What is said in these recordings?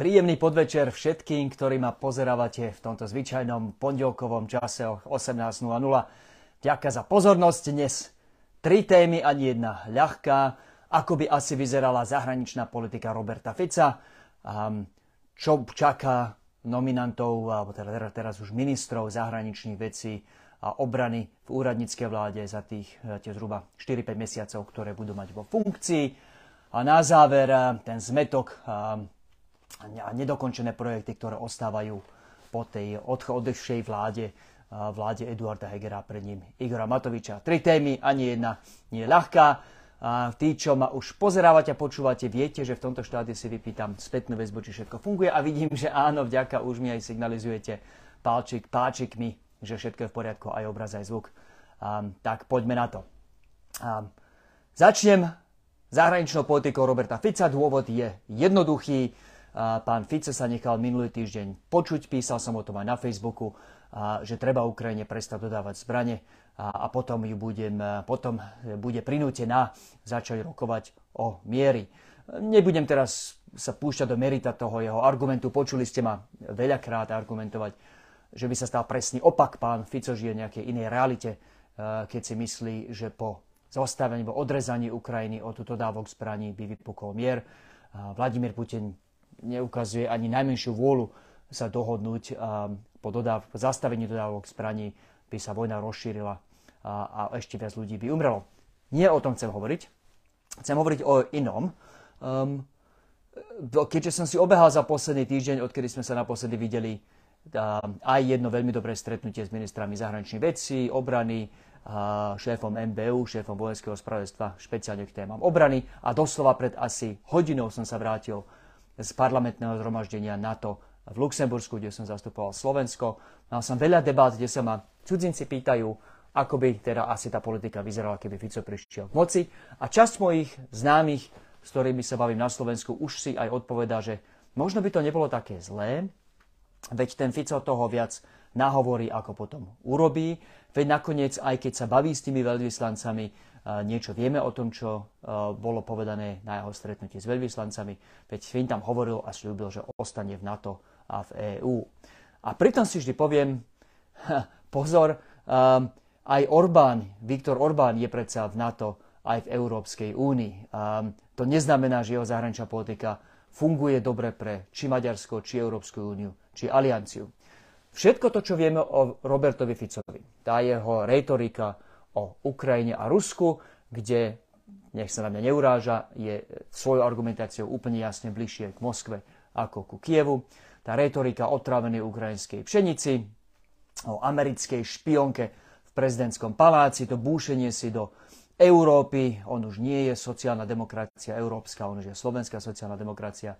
Príjemný podvečer všetkým, ktorí ma pozerávate v tomto zvyčajnom pondelkovom čase o 18.00. Ďakujem za pozornosť dnes. Tri témy, ani jedna ľahká. Ako by asi vyzerala zahraničná politika Roberta Fica. Čo čaká nominantov, alebo teda teraz už ministrov zahraničných vecí a obrany v úradníckej vláde za tých eh, tie zhruba 4-5 mesiacov, ktoré budú mať vo funkcii. A na záver eh, ten zmetok a nedokončené projekty, ktoré ostávajú po tej odchodšej vláde, vláde Eduarda Hegera pred ním Igora Matoviča. Tri témy, ani jedna nie je ľahká. A tí, čo ma už pozerávate a počúvate, viete, že v tomto štádiu si vypýtam spätnú väzbu, či všetko funguje a vidím, že áno, vďaka už mi aj signalizujete páčik, páčikmi, že všetko je v poriadku, aj obraz, aj zvuk. Um, tak poďme na to. Um, začnem zahraničnou politikou Roberta Fica. Dôvod je jednoduchý. Pán Fico sa nechal minulý týždeň počuť, písal som o tom aj na Facebooku, že treba Ukrajine prestať dodávať zbranie a potom, ju budem, potom bude prinútená začať rokovať o miery. Nebudem teraz sa púšťať do merita toho jeho argumentu. Počuli ste ma veľakrát argumentovať, že by sa stal presný opak. Pán Fico žije v nejakej inej realite, keď si myslí, že po zostavení, po odrezaní Ukrajiny od dodávok zbraní by vypukol mier. Vladimír Putin neukazuje ani najmenšiu vôľu sa dohodnúť po, dodáv- zastavení dodávok zbraní by sa vojna rozšírila a, a ešte viac ľudí by umrelo. Nie o tom chcem hovoriť. Chcem hovoriť o inom. Um, keďže som si obehal za posledný týždeň, odkedy sme sa naposledy videli, aj jedno veľmi dobré stretnutie s ministrami zahraničných vecí, obrany, šéfom MBU, šéfom vojenského spravodajstva, špeciálne k témam obrany. A doslova pred asi hodinou som sa vrátil z parlamentného zhromaždenia NATO v Luxembursku, kde som zastupoval Slovensko. Mal som veľa debát, kde sa ma cudzinci pýtajú, ako by teda asi tá politika vyzerala, keby Fico prišiel k moci. A časť mojich známych, s ktorými sa bavím na Slovensku, už si aj odpovedá, že možno by to nebolo také zlé, veď ten Fico toho viac nahovorí, ako potom urobí. Veď nakoniec, aj keď sa baví s tými veľvyslancami, niečo vieme o tom, čo bolo povedané na jeho stretnutí s veľvyslancami, veď Finn tam hovoril a slúbil, že ostane v NATO a v EÚ. A pritom si vždy poviem, pozor, aj Orbán, Viktor Orbán je predsa v NATO aj v Európskej únii. To neznamená, že jeho zahraničná politika funguje dobre pre či Maďarsko, či Európsku úniu, či Alianciu. Všetko to, čo vieme o Robertovi Ficovi, tá jeho retorika, o Ukrajine a Rusku, kde, nech sa na mňa neuráža, je svojou argumentáciou úplne jasne bližšie k Moskve ako ku Kievu. Tá retorika o trávenej ukrajinskej pšenici, o americkej špionke v prezidentskom paláci, to búšenie si do Európy, on už nie je sociálna demokracia európska, on už je slovenská sociálna demokracia.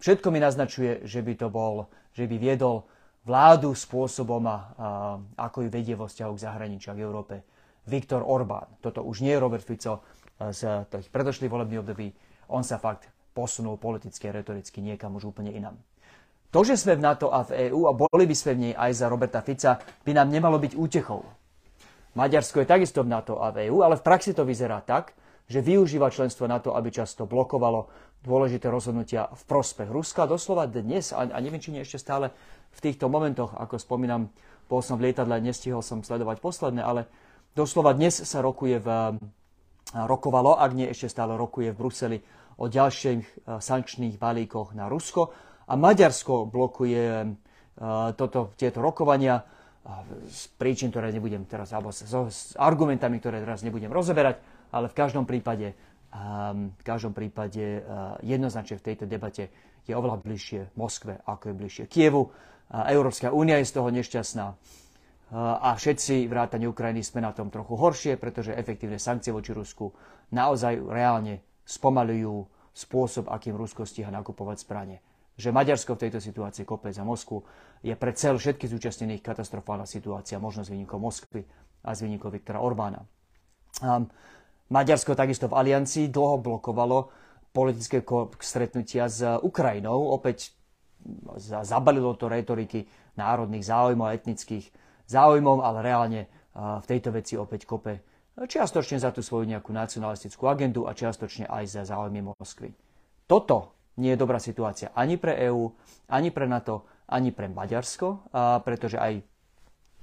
Všetko mi naznačuje, že by to bol, že by viedol vládu spôsobom, a, a, ako ju vedie vo vzťahu k zahraničiu a k Európe Viktor Orbán. Toto už nie je Robert Fico eh, z tých predošlých volebných období. On sa fakt posunul politicky a retoricky niekam už úplne inam. To, že sme v NATO a v EÚ a boli by sme v nej aj za Roberta Fica, by nám nemalo byť útechou. Maďarsko je takisto v NATO a v EÚ, ale v praxi to vyzerá tak, že využíva členstvo NATO, aby často blokovalo dôležité rozhodnutia v prospech Ruska. Doslova dnes, a neviem, či nie ešte stále v týchto momentoch, ako spomínam, bol som v lietadle, nestihol som sledovať posledné, ale Doslova dnes sa rokuje v, rokovalo, ak nie ešte stále rokuje v Bruseli o ďalších e, sankčných balíkoch na Rusko a Maďarsko blokuje e, toto, tieto rokovania z príčin, ktoré nebudem teraz, alebo s, s argumentami, ktoré teraz nebudem rozoberať, ale v každom prípade, v každom prípade jednoznačne v tejto debate je oveľa bližšie Moskve, ako je bližšie Kievu. Európska únia je z toho nešťastná a všetci vrátane Ukrajiny sme na tom trochu horšie, pretože efektívne sankcie voči Rusku naozaj reálne spomalujú spôsob, akým Rusko stíha nakupovať zbranie. Že Maďarsko v tejto situácii kope za Moskvu je pre cel všetkých zúčastnených katastrofálna situácia, možno s výnikom Moskvy a s výnikom Viktora Orbána. Um, Maďarsko takisto v aliancii dlho blokovalo politické stretnutia s Ukrajinou. Opäť zabalilo to retoriky národných záujmov a etnických záujmom, ale reálne v tejto veci opäť kope čiastočne za tú svoju nejakú nacionalistickú agendu a čiastočne aj za záujmy Moskvy. Toto nie je dobrá situácia ani pre EÚ, ani pre NATO, ani pre Maďarsko, pretože aj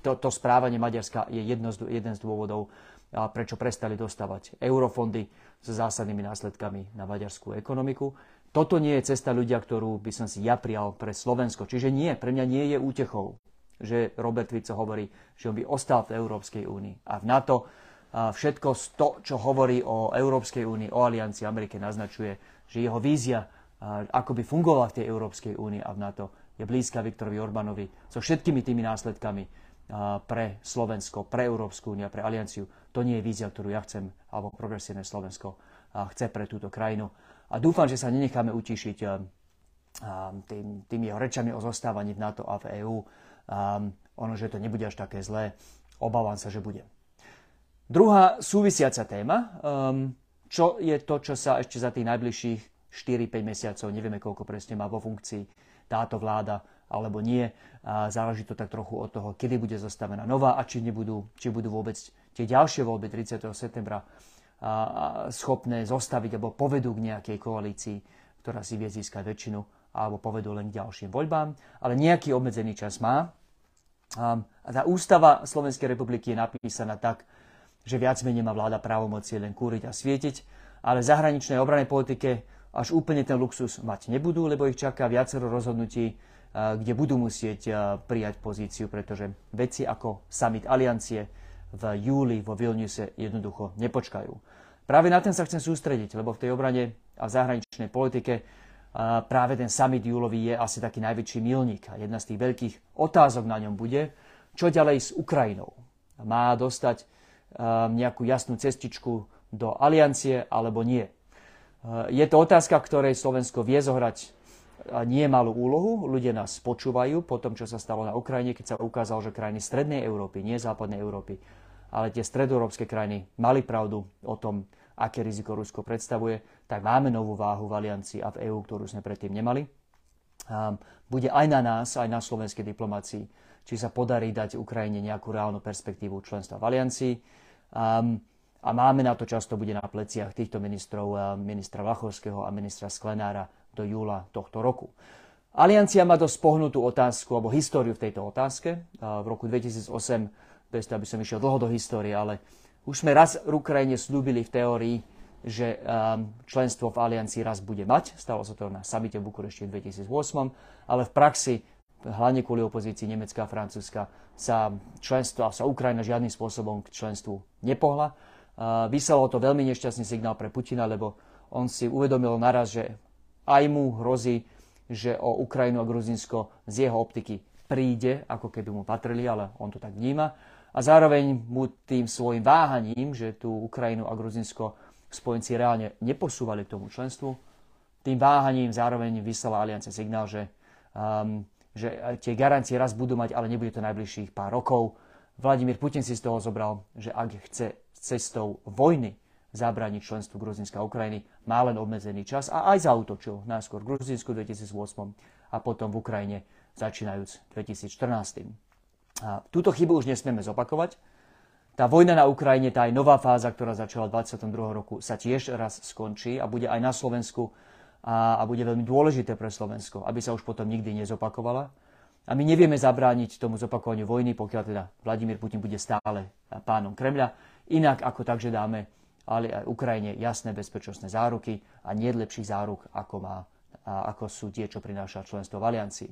to, to správanie Maďarska je jedno z, jeden z dôvodov, prečo prestali dostávať eurofondy s zásadnými následkami na maďarskú ekonomiku. Toto nie je cesta ľudia, ktorú by som si ja prijal pre Slovensko. Čiže nie, pre mňa nie je útechou, že Robert Fico hovorí, že on by ostal v Európskej únii a v NATO. A všetko to, čo hovorí o Európskej únii, o Aliancii Amerike, naznačuje, že jeho vízia, ako by fungovala v tej Európskej únii a v NATO, je blízka Viktorovi Orbánovi so všetkými tými následkami pre Slovensko, pre Európsku úniu a pre Alianciu. To nie je vízia, ktorú ja chcem, alebo progresívne Slovensko chce pre túto krajinu. A dúfam, že sa nenecháme utišiť tým, tým jeho rečami o zostávaní v NATO a v EÚ. Ono, že to nebude až také zlé, obávam sa, že bude. Druhá súvisiaca téma, čo je to, čo sa ešte za tých najbližších 4-5 mesiacov, nevieme koľko presne má vo funkcii táto vláda alebo nie. A záleží to tak trochu od toho, kedy bude zostavená nová a či, nebudú, či budú vôbec tie ďalšie voľby 30. septembra schopné zostaviť alebo povedú k nejakej koalícii, ktorá si vie získať väčšinu alebo povedú len k ďalším voľbám. Ale nejaký obmedzený čas má. A tá ústava Slovenskej republiky je napísaná tak, že viac menej má vláda právomoci len kúriť a svietiť, ale zahraničnej obranej politike až úplne ten luxus mať nebudú, lebo ich čaká viacero rozhodnutí, kde budú musieť prijať pozíciu, pretože veci ako summit aliancie v júli vo Vilniuse jednoducho nepočkajú. Práve na ten sa chcem sústrediť, lebo v tej obrane a v zahraničnej politike práve ten summit júlový je asi taký najväčší milník. A jedna z tých veľkých otázok na ňom bude, čo ďalej s Ukrajinou. Má dostať nejakú jasnú cestičku do aliancie alebo nie. Je to otázka, ktorej Slovensko vie zohrať nie malú úlohu. Ľudia nás počúvajú po tom, čo sa stalo na Ukrajine, keď sa ukázalo, že krajiny Strednej Európy, nie Západnej Európy, ale tie stredoeurópske krajiny mali pravdu o tom, aké riziko Rusko predstavuje, tak máme novú váhu v aliancii a v EÚ, ktorú sme predtým nemali. Bude aj na nás, aj na slovenskej diplomácii, či sa podarí dať Ukrajine nejakú reálnu perspektívu členstva v aliancii. A máme na to často bude na pleciach týchto ministrov, ministra Vlachovského a ministra Sklenára do júla tohto roku. Aliancia má dosť pohnutú otázku, alebo históriu v tejto otázke. V roku 2008, bez toho, aby som išiel dlho do histórie, ale už sme raz v Ukrajine slúbili v teórii, že ehm, členstvo v aliancii raz bude mať. Stalo sa to na samite v Bukurešti v 2008, ale v praxi, hlavne kvôli opozícii Nemecka a Francúzska, sa členstvo, sa Ukrajina žiadnym spôsobom k členstvu nepohla vyslalo to veľmi nešťastný signál pre Putina, lebo on si uvedomil naraz, že aj mu hrozí, že o Ukrajinu a Gruzinsko z jeho optiky príde, ako keby mu patrili, ale on to tak vníma. A zároveň mu tým svojim váhaním, že tú Ukrajinu a Gruzinsko spojenci reálne neposúvali k tomu členstvu, tým váhaním zároveň vyslala aliancia signál, že, um, že tie garancie raz budú mať, ale nebude to najbližších pár rokov. Vladimír Putin si z toho zobral, že ak chce cestou vojny zabrániť členstvu Gruzinska a Ukrajiny, má len obmedzený čas a aj zautočil najskôr v Gruzinsku v 2008 a potom v Ukrajine začínajúc 2014. A túto chybu už nesmieme zopakovať. Tá vojna na Ukrajine, tá aj nová fáza, ktorá začala v 22. roku, sa tiež raz skončí a bude aj na Slovensku a, a bude veľmi dôležité pre Slovensko, aby sa už potom nikdy nezopakovala. A my nevieme zabrániť tomu zopakovaniu vojny, pokiaľ teda Vladimír Putin bude stále pánom Kremľa inak ako tak, že dáme ale aj Ukrajine jasné bezpečnostné záruky a nie lepších záruk, ako, má, ako sú tie, čo prináša členstvo v aliancii.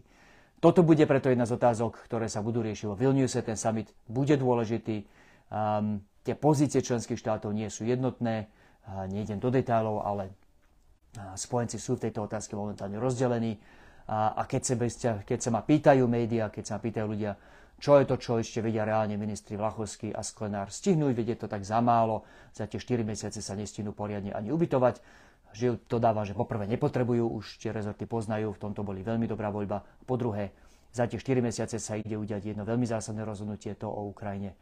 Toto bude preto jedna z otázok, ktoré sa budú riešiť vo Vilniuse. Ten summit bude dôležitý. Um, tie pozície členských štátov nie sú jednotné. Uh, nejdem do detailov, ale uh, spojenci sú v tejto otázke momentálne rozdelení. Uh, a keď sa, keď sa ma pýtajú médiá, keď sa ma pýtajú ľudia, čo je to, čo ešte vedia reálne ministri Vlachovský a Sklenár stihnúť, vedie to tak za málo, za tie 4 mesiace sa nestihnú poriadne ani ubytovať. Že to dáva, že poprvé nepotrebujú, už tie rezorty poznajú, v tomto boli veľmi dobrá voľba. Po druhé, za tie 4 mesiace sa ide udiať jedno veľmi zásadné rozhodnutie, to o Ukrajine.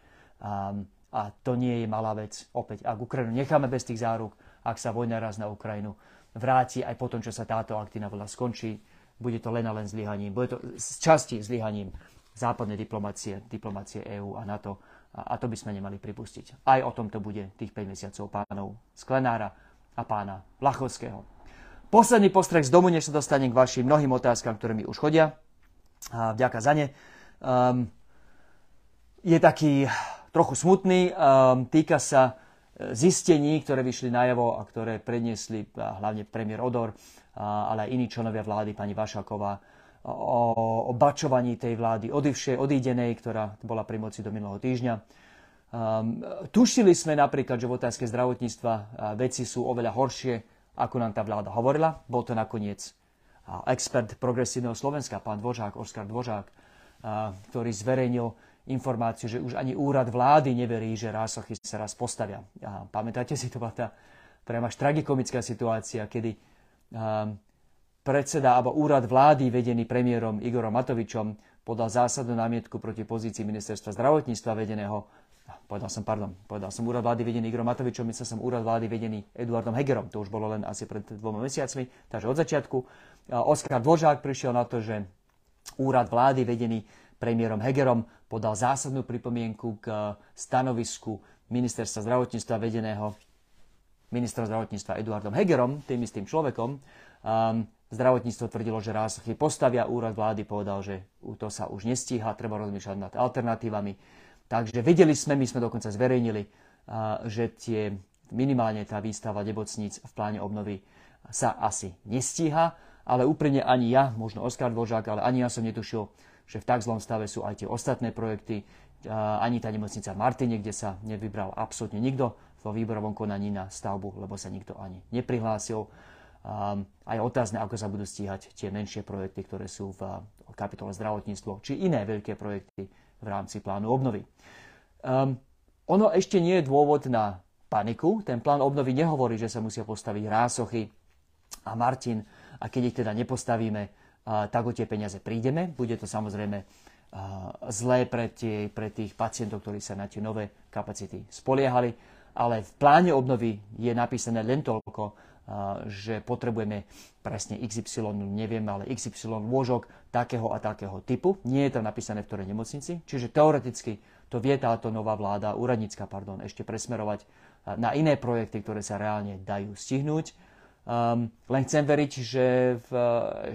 A, a to nie je malá vec. Opäť, ak Ukrajinu necháme bez tých záruk, ak sa vojna raz na Ukrajinu vráti aj po tom, čo sa táto aktívna vlna skončí, bude to len a len zlyhaním. Bude to z časti zlyhaním západnej diplomácie, diplomácie EÚ a NATO. A, a to by sme nemali pripustiť. Aj o tom to bude tých 5 mesiacov pánov Sklenára a pána Lachovského. posledný postrek z domu, než sa dostanem k vašim mnohým otázkam, ktoré mi už chodia. A vďaka za ne. Um, je taký trochu smutný. Um, týka sa e, zistení, ktoré vyšli najavo a ktoré predniesli hlavne premiér Odor, ale aj iní členovia vlády, pani Vašaková, o, o bačovaní tej vlády odivšie, odídenej, ktorá bola pri moci do minulého týždňa. Um, tušili sme napríklad, že v otázke zdravotníctva veci sú oveľa horšie, ako nám tá vláda hovorila. Bol to nakoniec expert progresívneho Slovenska, pán Dvořák, Oskar Dvořák, ktorý zverejnil informáciu, že už ani úrad vlády neverí, že rásochy sa raz postavia. A pamätáte si, to bola tá priam až tragikomická situácia, kedy predseda alebo úrad vlády vedený premiérom Igorom Matovičom podal zásadnú námietku proti pozícii ministerstva zdravotníctva vedeného povedal som, pardon, povedal som úrad vlády vedený Igorom Matovičom, myslel som úrad vlády vedený Eduardom Hegerom. To už bolo len asi pred dvoma mesiacmi, takže od začiatku. Oskar Dvožák prišiel na to, že úrad vlády vedený premiérom Hegerom podal zásadnú pripomienku k stanovisku ministerstva zdravotníctva vedeného ministrom zdravotníctva Eduardom Hegerom, tým istým človekom. Um, zdravotníctvo tvrdilo, že raz postavia, úrad vlády povedal, že to sa už nestíha, treba rozmýšľať nad alternatívami. Takže vedeli sme, my sme dokonca zverejnili, že tie, minimálne tá výstava nebocníc v pláne obnovy sa asi nestíha, ale úprimne ani ja, možno Oskar Dvožák, ale ani ja som netušil, že v tak zlom stave sú aj tie ostatné projekty, ani tá nemocnica v Martine, kde sa nevybral absolútne nikto vo výborovom konaní na stavbu, lebo sa nikto ani neprihlásil. Aj otázne, ako sa budú stíhať tie menšie projekty, ktoré sú v kapitole zdravotníctvo, či iné veľké projekty v rámci plánu obnovy. Um, ono ešte nie je dôvod na paniku. Ten plán obnovy nehovorí, že sa musia postaviť Rásochy a Martin a keď ich teda nepostavíme, tak o tie peniaze prídeme. Bude to samozrejme zlé pre, tie, pre tých pacientov, ktorí sa na tie nové kapacity spoliehali, ale v pláne obnovy je napísané len toľko, že potrebujeme presne XY, neviem, ale XY lôžok takého a takého typu. Nie je to napísané v ktorej nemocnici, čiže teoreticky to vie táto nová vláda, úradnícka, pardon, ešte presmerovať na iné projekty, ktoré sa reálne dajú stihnúť Um, len chcem veriť, že v,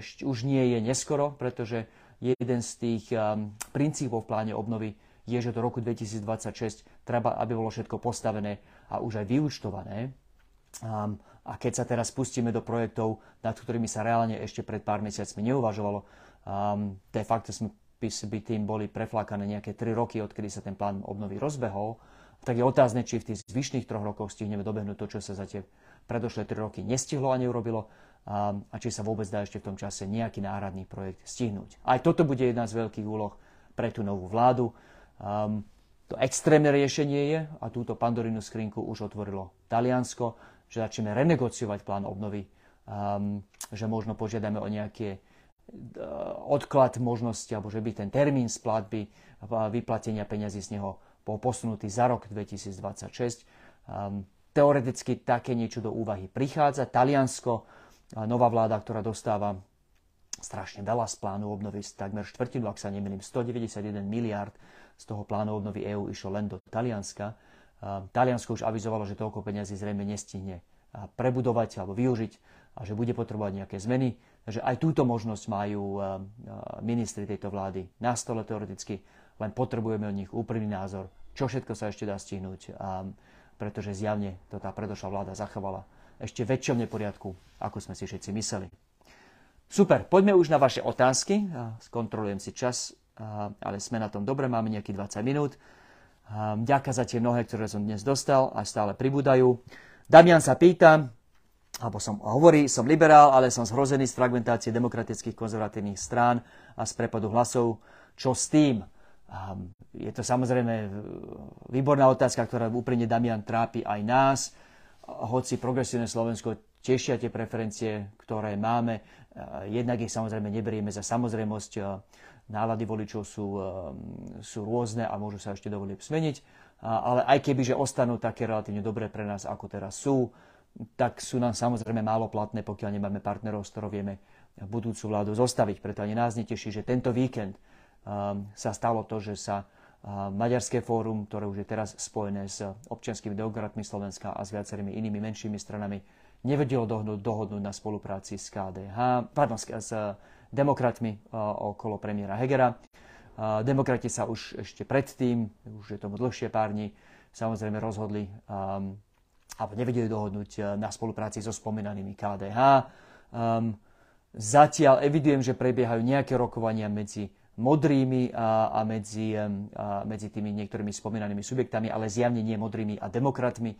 ešte už nie je neskoro, pretože jeden z tých um, princípov v pláne obnovy je, že do roku 2026 treba, aby bolo všetko postavené a už aj vyúčtované. A keď sa teraz pustíme do projektov, nad ktorými sa reálne ešte pred pár mesiacmi neuvažovalo, um, de facto sme by tým boli preflákané nejaké 3 roky, odkedy sa ten plán obnovy rozbehol, tak je otázne, či v tých zvyšných troch rokoch stihneme dobehnúť to, čo sa za tie predošlé 3 roky nestihlo a neurobilo a, a či sa vôbec dá ešte v tom čase nejaký náhradný projekt stihnúť. Aj toto bude jedna z veľkých úloh pre tú novú vládu. Um, to extrémne riešenie je, a túto pandorinu skrinku už otvorilo Taliansko, že začneme renegociovať plán obnovy, um, že možno požiadame o nejaké uh, odklad možnosti, alebo že by ten termín splatby vyplatenia peňazí z neho bol posunutý za rok 2026. Um, teoreticky také niečo do úvahy prichádza. Taliansko, nová vláda, ktorá dostáva strašne veľa z plánu obnovy, takmer štvrtinu, ak sa nemýlim, 191 miliard z toho plánu obnovy EÚ išlo len do Talianska. Taliansko už avizovalo, že toľko peniazy zrejme nestihne prebudovať alebo využiť a že bude potrebovať nejaké zmeny. Takže aj túto možnosť majú ministri tejto vlády na stole teoreticky, len potrebujeme od nich úprimný názor, čo všetko sa ešte dá stihnúť pretože zjavne to tá predošlá vláda zachovala ešte väčšom neporiadku, ako sme si všetci mysleli. Super, poďme už na vaše otázky. Skontrolujem si čas, ale sme na tom dobre, máme nejakých 20 minút. Ďakujem za tie mnohé, ktoré som dnes dostal a stále pribúdajú. Damian sa pýta, alebo som hovorí, som liberál, ale som zhrozený z fragmentácie demokratických konzervatívnych strán a z prepadu hlasov. Čo s tým? Je to samozrejme výborná otázka, ktorá úprimne Damian trápi aj nás. Hoci progresívne Slovensko tešia tie preferencie, ktoré máme, jednak ich samozrejme neberieme za samozrejmosť. Nálady voličov sú, sú rôzne a môžu sa ešte dovoliť zmeniť. Ale aj keby, že ostanú také relatívne dobré pre nás, ako teraz sú, tak sú nám samozrejme málo platné, pokiaľ nemáme partnerov, s ktorou vieme budúcu vládu zostaviť. Preto ani nás neteší, že tento víkend sa stalo to, že sa Maďarské fórum, ktoré už je teraz spojené s občianskými demokratmi Slovenska a s viacerými inými menšími stranami, nevedelo dohodnúť, dohodnúť na spolupráci s KDH, pardon, s demokratmi okolo premiéra Hegera. Demokrati sa už ešte predtým, už je tomu dlhšie pár dní, samozrejme rozhodli um, alebo nevedeli dohodnúť na spolupráci so spomínanými KDH. Um, zatiaľ evidujem, že prebiehajú nejaké rokovania medzi modrými a, a, medzi, a medzi tými niektorými spomínanými subjektami, ale zjavne nie modrými a demokratmi.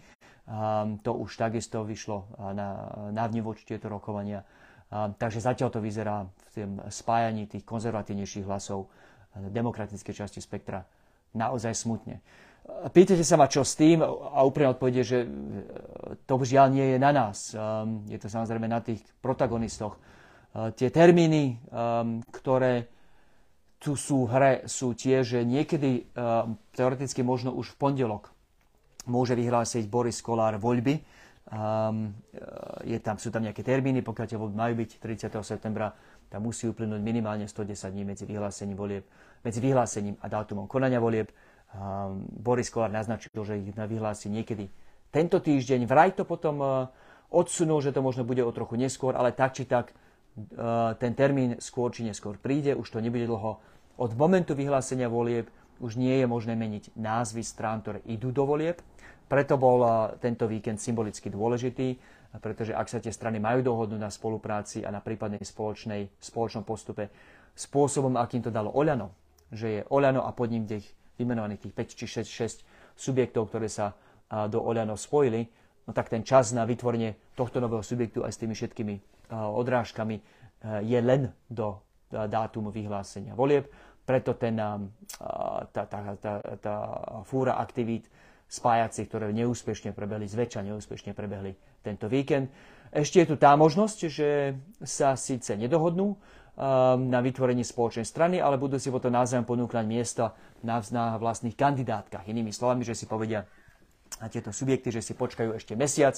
Um, to už takisto vyšlo na, na voči tieto rokovania. Takže zatiaľ to vyzerá v tým spájaní tých konzervatívnejších hlasov demokratickej časti spektra naozaj smutne. Pýtate sa ma, čo s tým a úplne odpovede, že to žiaľ nie je na nás. Je to samozrejme na tých protagonistoch. Tie termíny, ktoré tu sú v hre, sú tie, že niekedy teoreticky možno už v pondelok môže vyhlásiť Boris Kolár voľby. Um, je tam, sú tam nejaké termíny, pokiaľ tie voľby majú byť 30. septembra, tam musí uplynúť minimálne 110 dní medzi vyhlásením volieb, medzi vyhlásením a dátumom konania volieb. Um, Boris Kolár naznačil, že ich vyhlási niekedy tento týždeň. Vraj to potom uh, odsunul, že to možno bude o trochu neskôr, ale tak či tak uh, ten termín skôr či neskôr príde, už to nebude dlho od momentu vyhlásenia volieb už nie je možné meniť názvy strán, ktoré idú do volieb. Preto bol tento víkend symbolicky dôležitý, pretože ak sa tie strany majú dohodnúť na spolupráci a na prípadnej spoločnej, spoločnom postupe spôsobom, akým to dalo Oľano, že je Oľano a pod ním tých vymenovaných tých 5 či 6, 6 subjektov, ktoré sa do Oľano spojili, no tak ten čas na vytvorenie tohto nového subjektu aj s tými všetkými odrážkami je len do dátumu vyhlásenia volieb. Preto ten, tá, tá, tá, tá fúra aktivít spájacích, ktoré neúspešne prebehli, zväčša neúspešne prebehli tento víkend. Ešte je tu tá možnosť, že sa síce nedohodnú um, na vytvorení spoločnej strany, ale budú si potom názvom ponúknať miesta na, na vlastných kandidátkach. Inými slovami, že si povedia na tieto subjekty, že si počkajú ešte mesiac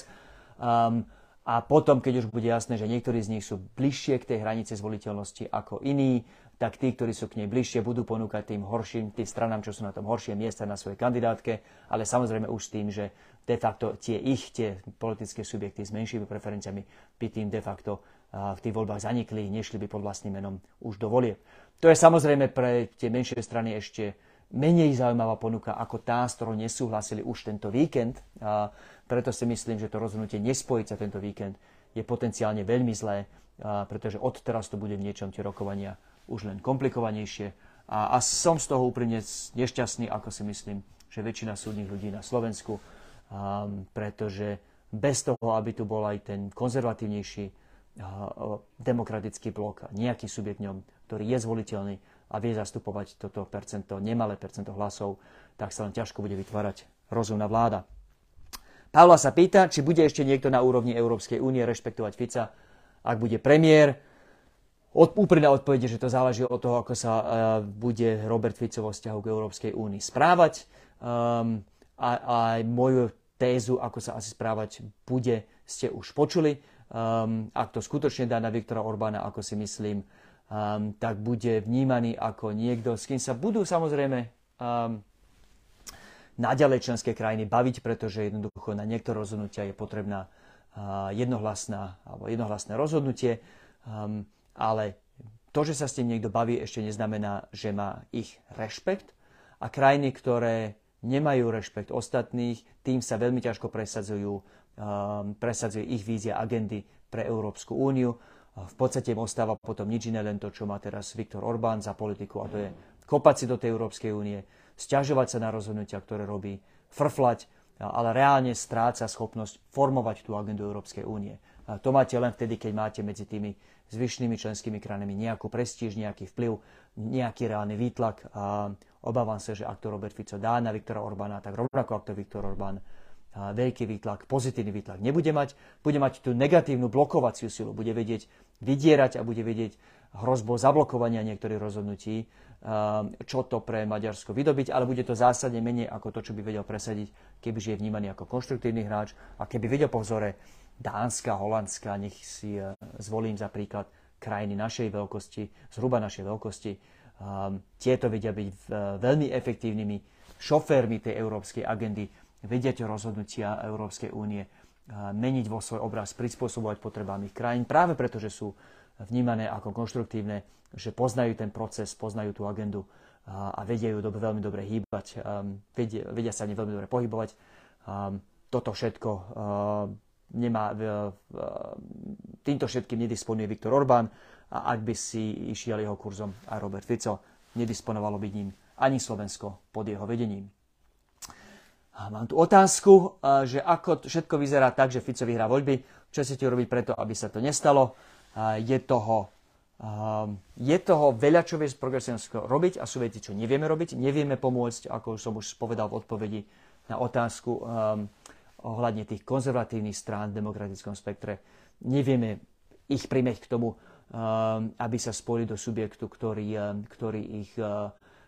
um, a potom, keď už bude jasné, že niektorí z nich sú bližšie k tej hranice zvoliteľnosti ako iní, tak tí, ktorí sú k nej bližšie, budú ponúkať tým horším, tým stranám, čo sú na tom horšie miesta na svojej kandidátke, ale samozrejme už tým, že de facto tie ich, tie politické subjekty s menšími preferenciami by tým de facto v tých voľbách zanikli, nešli by pod vlastným menom už do volieb. To je samozrejme pre tie menšie strany ešte menej zaujímavá ponuka ako tá, s ktorou nesúhlasili už tento víkend. A preto si myslím, že to rozhodnutie nespojiť sa tento víkend je potenciálne veľmi zlé, pretože od teraz to bude v niečom tie rokovania už len komplikovanejšie. A, a som z toho úprimne nešťastný, ako si myslím, že väčšina súdnych ľudí na Slovensku, um, pretože bez toho, aby tu bol aj ten konzervatívnejší uh, demokratický blok, nejaký subjekt ňom, ktorý je zvoliteľný a vie zastupovať toto percento, nemalé percento hlasov, tak sa len ťažko bude vytvárať rozumná vláda. Pavla sa pýta, či bude ešte niekto na úrovni Európskej únie rešpektovať Fica, ak bude premiér. Od, úprimná odpovede, že to záleží od toho, ako sa uh, bude Robert Fico vo vzťahu k Európskej únii správať. Um, a, a moju tézu, ako sa asi správať bude, ste už počuli. Um, ak to skutočne dá na Viktora Orbána, ako si myslím, um, tak bude vnímaný ako niekto, s kým sa budú samozrejme um, naďalej členské krajiny baviť, pretože jednoducho na niektoré rozhodnutia je potrebná uh, jednohlasná alebo jednohlasné rozhodnutie. Um, ale to, že sa s tým niekto baví, ešte neznamená, že má ich rešpekt. A krajiny, ktoré nemajú rešpekt ostatných, tým sa veľmi ťažko presadzujú, um, presadzuje ich vízia agendy pre Európsku úniu. V podstate im ostáva potom nič iné, len to, čo má teraz Viktor Orbán za politiku, a to je kopať si do tej Európskej únie, stiažovať sa na rozhodnutia, ktoré robí, frflať, ale reálne stráca schopnosť formovať tú agendu Európskej únie. To máte len vtedy, keď máte medzi tými zvyšnými členskými krajinami nejakú prestíž, nejaký vplyv, nejaký reálny výtlak. A obávam sa, že ak to Robert Fico dá na Viktora Orbána, tak rovnako ak to Viktor Orbán veľký výtlak, pozitívny výtlak nebude mať, bude mať tú negatívnu blokovaciu silu, bude vedieť vydierať a bude vedieť hrozbou zablokovania niektorých rozhodnutí, čo to pre Maďarsko vydobiť, ale bude to zásadne menej ako to, čo by vedel presadiť, kebyže je vnímaný ako konštruktívny hráč a keby vedel po vzore Dánska, Holandska, nech si e, zvolím za príklad krajiny našej veľkosti, zhruba našej veľkosti. Um, tieto vedia byť veľmi efektívnymi šoférmi tej európskej agendy, vedia to rozhodnutia Európskej únie meniť vo svoj obraz, prispôsobovať potrebám ich krajín, práve preto, že sú vnímané ako konštruktívne, že poznajú ten proces, poznajú tú agendu a vedia ju dobre, veľmi dobre hýbať, vedia, vedia sa v veľmi dobre pohybovať. Toto všetko nemá, týmto všetkým nedisponuje Viktor Orbán a ak by si išiel jeho kurzom aj Robert Fico, nedisponovalo by ním ani Slovensko pod jeho vedením. A mám tu otázku, že ako všetko vyzerá tak, že Fico vyhrá voľby, čo chcete urobiť preto, aby sa to nestalo. Je toho, je toho veľa, čo vie z progresívneho robiť a sú veci, čo nevieme robiť. Nevieme pomôcť, ako som už povedal v odpovedi na otázku ohľadne tých konzervatívnych strán v demokratickom spektre. Nevieme ich primeť k tomu, aby sa spojili do subjektu, ktorý, ktorý ich,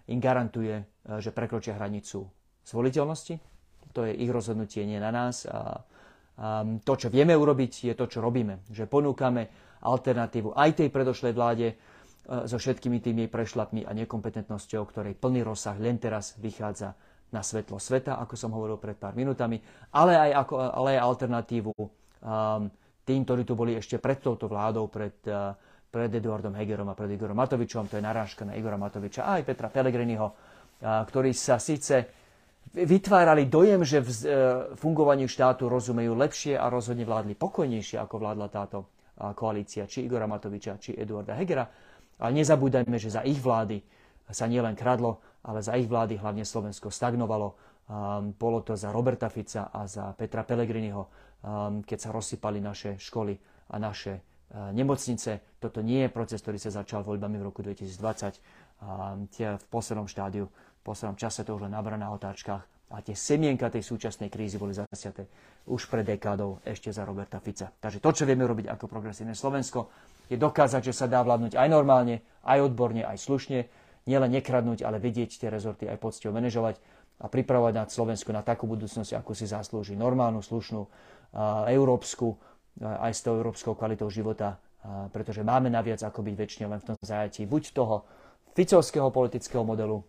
im garantuje, že prekročia hranicu zvoliteľnosti to je ich rozhodnutie, nie na nás. A, to, čo vieme urobiť, je to, čo robíme. Že ponúkame alternatívu aj tej predošlej vláde so všetkými tými prešlapmi a nekompetentnosťou, ktorej plný rozsah len teraz vychádza na svetlo sveta, ako som hovoril pred pár minutami, ale aj, ako, ale aj alternatívu um, tým, ktorí tu boli ešte pred touto vládou, pred, uh, pred Eduardom Hegerom a pred Igorom Matovičom, to je narážka na Igora Matoviča a aj Petra Pellegriniho, uh, ktorí sa síce vytvárali dojem, že v e, fungovaní štátu rozumejú lepšie a rozhodne vládli pokojnejšie, ako vládla táto koalícia, či Igora Matoviča, či Eduarda Hegera. Ale nezabúdajme, že za ich vlády sa nielen kradlo, ale za ich vlády hlavne Slovensko stagnovalo. Bolo to za Roberta Fica a za Petra Pellegriniho, keď sa rozsypali naše školy a naše e, nemocnice. Toto nie je proces, ktorý sa začal voľbami v roku 2020. V poslednom štádiu v poslednom čase to už len nabrá na otáčkach a tie semienka tej súčasnej krízy boli zasiaté už pred dekádou ešte za Roberta Fica. Takže to, čo vieme robiť ako progresívne Slovensko, je dokázať, že sa dá vládnuť aj normálne, aj odborne, aj slušne, nielen nekradnúť, ale vedieť tie rezorty aj poctivo manažovať a pripravovať na Slovensko na takú budúcnosť, ako si zaslúži normálnu, slušnú, európsku, aj s tou európskou kvalitou života, pretože máme naviac ako byť väčšine len v tom zajatí buď toho ficovského politického modelu,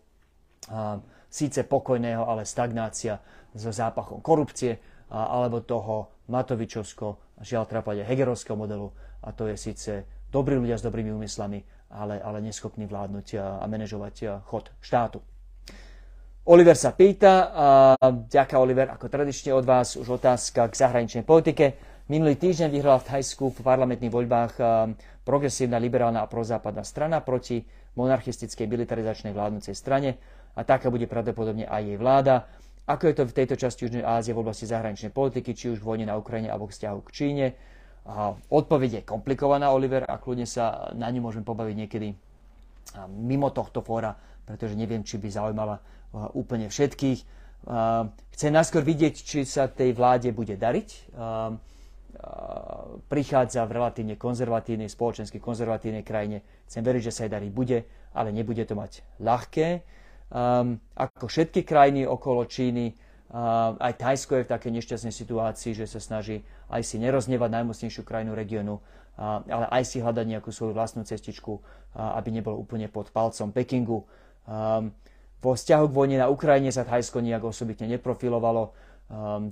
síce pokojného, ale stagnácia so zápachom korupcie, alebo toho Matovičovsko, žiaľ trapade Hegerovského modelu, a to je síce dobrí ľudia s dobrými úmyslami, ale, ale neschopní vládnuť a, manažovať chod štátu. Oliver sa pýta, a ďaká Oliver, ako tradične od vás, už otázka k zahraničnej politike. Minulý týždeň vyhrala v Thajsku v parlamentných voľbách progresívna, liberálna a prozápadná strana proti monarchistickej militarizačnej vládnucej strane a taká bude pravdepodobne aj jej vláda. Ako je to v tejto časti Južnej Ázie v oblasti zahraničnej politiky, či už vojne na Ukrajine alebo vzťahu k Číne? Odpoveď je komplikovaná, Oliver, a kľudne sa na ňu môžem pobaviť niekedy mimo tohto fóra, pretože neviem, či by zaujímala úplne všetkých. Chcem najskôr vidieť, či sa tej vláde bude dariť. Prichádza v relatívne konzervatívnej, spoločensky konzervatívnej krajine. Chcem veriť, že sa jej dariť bude, ale nebude to mať ľahké ako všetky krajiny okolo Číny, aj Tajsko je v takej nešťastnej situácii, že sa snaží aj si neroznevať najmocnejšiu krajinu regiónu, ale aj si hľadať nejakú svoju vlastnú cestičku, aby nebol úplne pod palcom Pekingu. Vo vzťahu k vojne na Ukrajine sa Thajsko nejak osobitne neprofilovalo.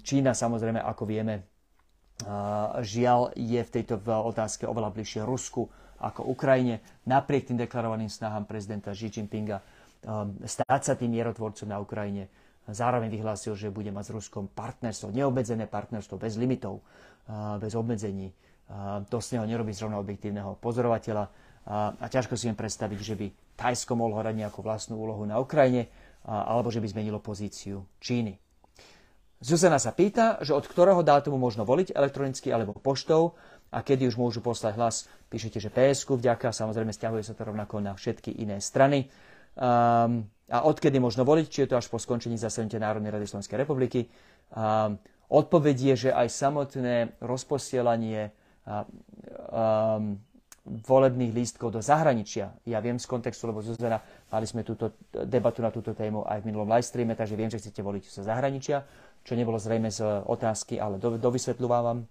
Čína samozrejme, ako vieme, žiaľ je v tejto otázke oveľa bližšie Rusku ako Ukrajine, napriek tým deklarovaným snahám prezidenta Xi Jinpinga stať sa tým mierotvorcom na Ukrajine. Zároveň vyhlásil, že bude mať s Ruskom partnerstvo, neobmedzené partnerstvo, bez limitov, bez obmedzení. To z neho nerobí zrovna objektívneho pozorovateľa a ťažko si viem predstaviť, že by Tajsko mohlo hrať nejakú vlastnú úlohu na Ukrajine alebo že by zmenilo pozíciu Číny. Zuzana sa pýta, že od ktorého dátumu možno voliť elektronicky alebo poštou a kedy už môžu poslať hlas. Píšete, že PSK vďaka, samozrejme stiahuje sa to rovnako na všetky iné strany. Um, a odkedy možno voliť, či je to až po skončení zasadnutia Národnej rady Slovenskej republiky. Um, odpoveď je, že aj samotné rozposielanie volebných lístkov do zahraničia. Ja viem z kontextu, lebo Zuzana, mali sme túto debatu na túto tému aj v minulom live streame, takže viem, že chcete voliť zo zahraničia, čo nebolo zrejme z otázky, ale do, dovysvetľujem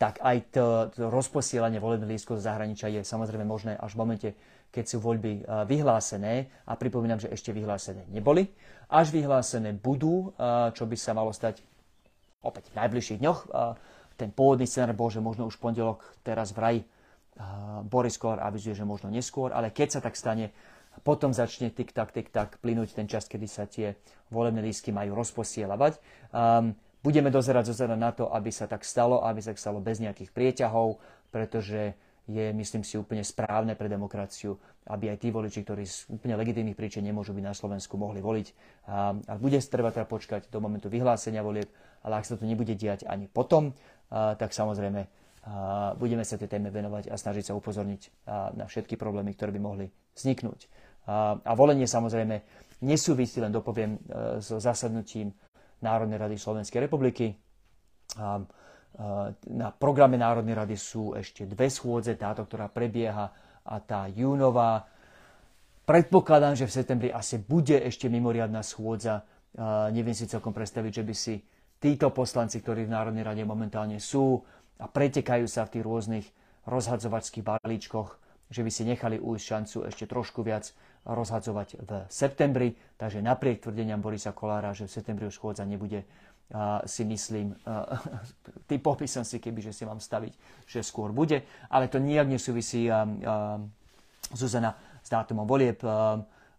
tak aj to, to rozposielanie volebných lístkov zo zahraničia je samozrejme možné až v momente, keď sú voľby vyhlásené. A pripomínam, že ešte vyhlásené neboli. Až vyhlásené budú, čo by sa malo stať opäť v najbližších dňoch. Ten pôvodný scenár bol, že možno už pondelok teraz vraj Boris Kolár avizuje, že možno neskôr, ale keď sa tak stane, potom začne tik-tak, tik-tak plynúť ten čas, kedy sa tie volebné lístky majú rozposielavať. Um, budeme dozerať zo na to, aby sa tak stalo, aby sa tak stalo bez nejakých prieťahov, pretože je, myslím si, úplne správne pre demokraciu, aby aj tí voliči, ktorí z úplne legitímnych príčin nemôžu byť na Slovensku, mohli voliť. A, a bude treba teda počkať do momentu vyhlásenia volieb, ale ak sa to nebude diať ani potom, a, tak samozrejme a, budeme sa tej téme venovať a snažiť sa upozorniť na všetky problémy, ktoré by mohli vzniknúť. A, a volenie samozrejme nesúvisí, len dopoviem, e, so zasadnutím Národnej rady Slovenskej republiky. A, na programe Národnej rady sú ešte dve schôdze, táto, ktorá prebieha a tá júnová. Predpokladám, že v septembri asi bude ešte mimoriadná schôdza. Neviem si celkom predstaviť, že by si títo poslanci, ktorí v Národnej rade momentálne sú a pretekajú sa v tých rôznych rozhadzovačských balíčkoch, že by si nechali ujsť šancu ešte trošku viac rozhadzovať v septembri. Takže napriek tvrdeniam Borisa Kolára, že v septembri už schôdza nebude, si myslím, typol by si, keby že si mám staviť, že skôr bude, ale to nijak nesúvisí Zuzana s dátumom volieb.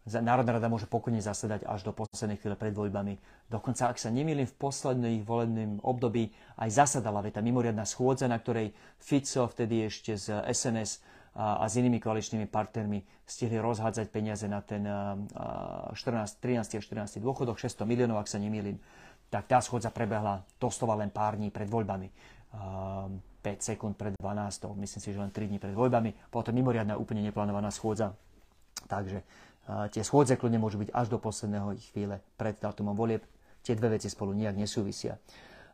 Národná rada môže pokojne zasedať až do poslednej chvíle pred voľbami. Dokonca, ak sa nemýlim, v posledných volebným období aj zasadala tá mimoriadná schôdza, na ktorej Fico vtedy ešte z SNS a, a s inými koaličnými partnermi stihli rozhádzať peniaze na ten 14, 13 a 14 dôchodok, 600 miliónov, ak sa nemýlim tak tá schodza prebehla doslova len pár dní pred voľbami. 5 sekúnd pred 12, myslím si, že len 3 dní pred voľbami. To mimoriadná, úplne neplánovaná schôdza. Takže tie schôdze kľudne môžu byť až do posledného chvíle pred dátumom volieb. Tie dve veci spolu nijak nesúvisia.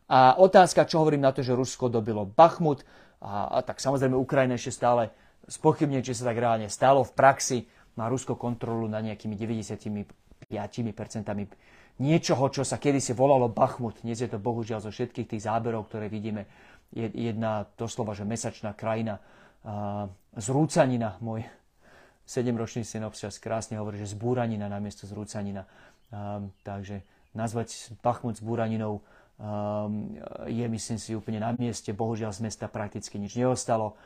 A otázka, čo hovorím na to, že Rusko dobilo Bachmut, a, a tak samozrejme Ukrajina ešte stále spochybne, či sa tak reálne stalo. V praxi má Rusko kontrolu na nejakými 95% niečoho, čo sa kedysi volalo Bachmut. Dnes je to bohužiaľ zo všetkých tých záberov, ktoré vidíme, jedna doslova, že mesačná krajina zrúcanina. Môj sedemročný syn občas krásne hovorí, že zbúranina namiesto zrúcanina. takže nazvať Bachmut zbúraninou je, myslím si, úplne na mieste. Bohužiaľ z mesta prakticky nič neostalo.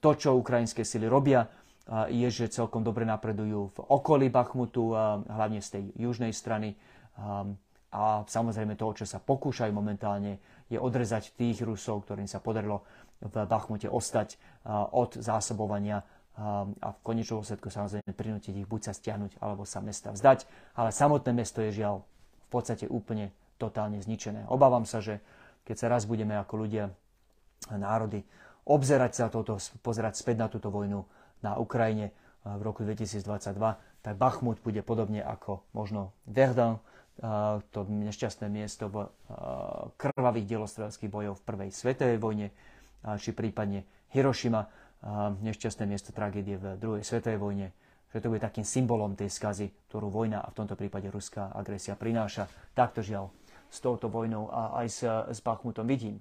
to, čo ukrajinské sily robia, je, že celkom dobre napredujú v okolí Bachmutu, hlavne z tej južnej strany. A samozrejme toho, čo sa pokúšajú momentálne, je odrezať tých Rusov, ktorým sa podarilo v Bachmute ostať od zásobovania a v konečnom dôsledku samozrejme prinútiť ich buď sa stiahnuť, alebo sa mesta vzdať. Ale samotné mesto je žiaľ v podstate úplne totálne zničené. Obávam sa, že keď sa raz budeme ako ľudia, národy, obzerať sa toto, pozerať späť na túto vojnu, na Ukrajine v roku 2022, tak Bachmut bude podobne ako možno Verdun, to nešťastné miesto v krvavých dielostrelských bojov v prvej svetovej vojne, či prípadne Hiroshima, nešťastné miesto tragédie v druhej svetovej vojne, že to bude takým symbolom tej skazy, ktorú vojna a v tomto prípade ruská agresia prináša. Takto žiaľ s touto vojnou a aj s, s Bachmutom vidím.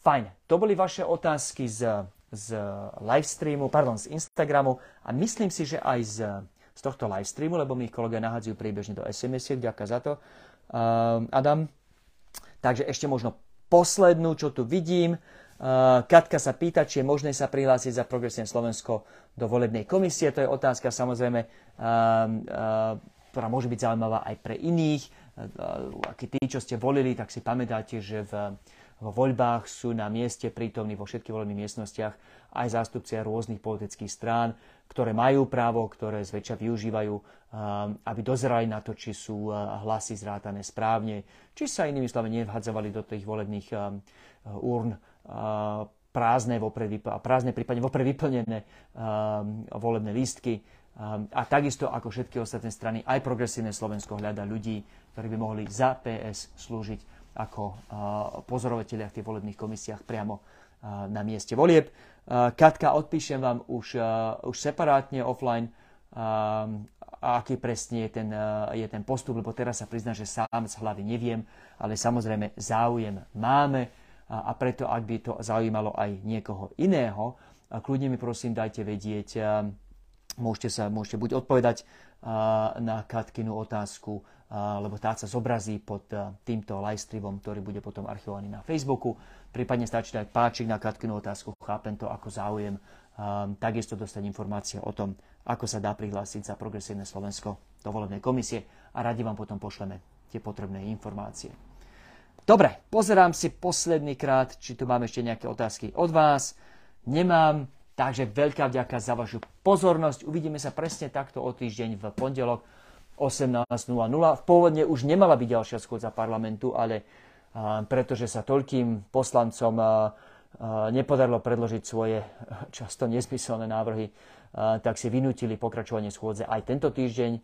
Fajn, to boli vaše otázky z z livestreamu, pardon, z Instagramu a myslím si, že aj z, z tohto livestreamu, lebo mi kolegovia nahadzujú priebežne do SMS-iek, ďakujem za to, uh, Adam. Takže ešte možno poslednú, čo tu vidím. Uh, Katka sa pýta, či je možné sa prihlásiť za Progresívne Slovensko do volebnej komisie. To je otázka samozrejme, uh, uh, ktorá môže byť zaujímavá aj pre iných. Uh, tí, čo ste volili, tak si pamätáte, že v vo voľbách sú na mieste prítomní vo všetkých volebných miestnostiach aj zástupcia rôznych politických strán, ktoré majú právo, ktoré zväčša využívajú, aby dozerali na to, či sú hlasy zrátané správne, či sa inými slovami nevhadzovali do tých volebných urn prázdne, vopred, prázdne prípadne vopred vyplnené volebné lístky. A takisto ako všetky ostatné strany, aj progresívne Slovensko hľada ľudí, ktorí by mohli za PS slúžiť ako pozorovatelia v tých volebných komisiách priamo na mieste volieb. Katka, odpíšem vám už, už separátne offline, aký presne je ten, je ten postup, lebo teraz sa priznám, že sám z hlavy neviem, ale samozrejme záujem máme a preto, ak by to zaujímalo aj niekoho iného, kľudne mi prosím dajte vedieť Môžete, sa, môžete buď odpovedať na Katkinu otázku, lebo tá sa zobrazí pod týmto livestreamom, ktorý bude potom archivovaný na Facebooku. Prípadne stačí dať páčik na Katkinu otázku, chápem to ako záujem. Takisto dostať informácie o tom, ako sa dá prihlásiť za Progresívne Slovensko do volebnej komisie a radi vám potom pošleme tie potrebné informácie. Dobre, pozerám si posledný krát, či tu máme ešte nejaké otázky od vás. Nemám, Takže veľká vďaka za vašu pozornosť. Uvidíme sa presne takto o týždeň v pondelok 18.00. Pôvodne už nemala byť ďalšia schôdza parlamentu, ale pretože sa toľkým poslancom nepodarilo predložiť svoje často nesmyselné návrhy, tak si vynútili pokračovanie schôdze aj tento týždeň.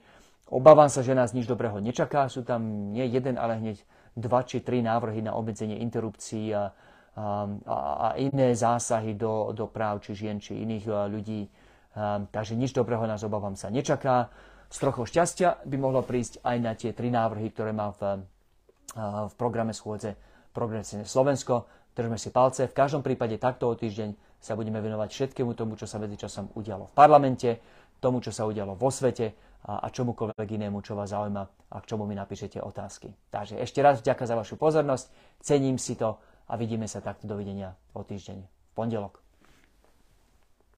Obávam sa, že nás nič dobrého nečaká. Sú tam nie jeden, ale hneď dva či tri návrhy na obmedzenie interrupcií a Um, a iné zásahy do, do práv či žien, či iných uh, ľudí. Um, takže nič dobrého nás obávam sa nečaká. Z trochu šťastia by mohlo prísť aj na tie tri návrhy, ktoré má v, uh, v programe schôdze Progresívne Slovensko. Držme si palce. V každom prípade takto o týždeň sa budeme venovať všetkému tomu, čo sa medzičasom udialo v parlamente, tomu, čo sa udialo vo svete a, a čomukoľvek inému, čo vás zaujíma a k čomu mi napíšete otázky. Takže ešte raz vďaka za vašu pozornosť, cením si to a vidíme sa takto dovidenia o týždeň v pondelok.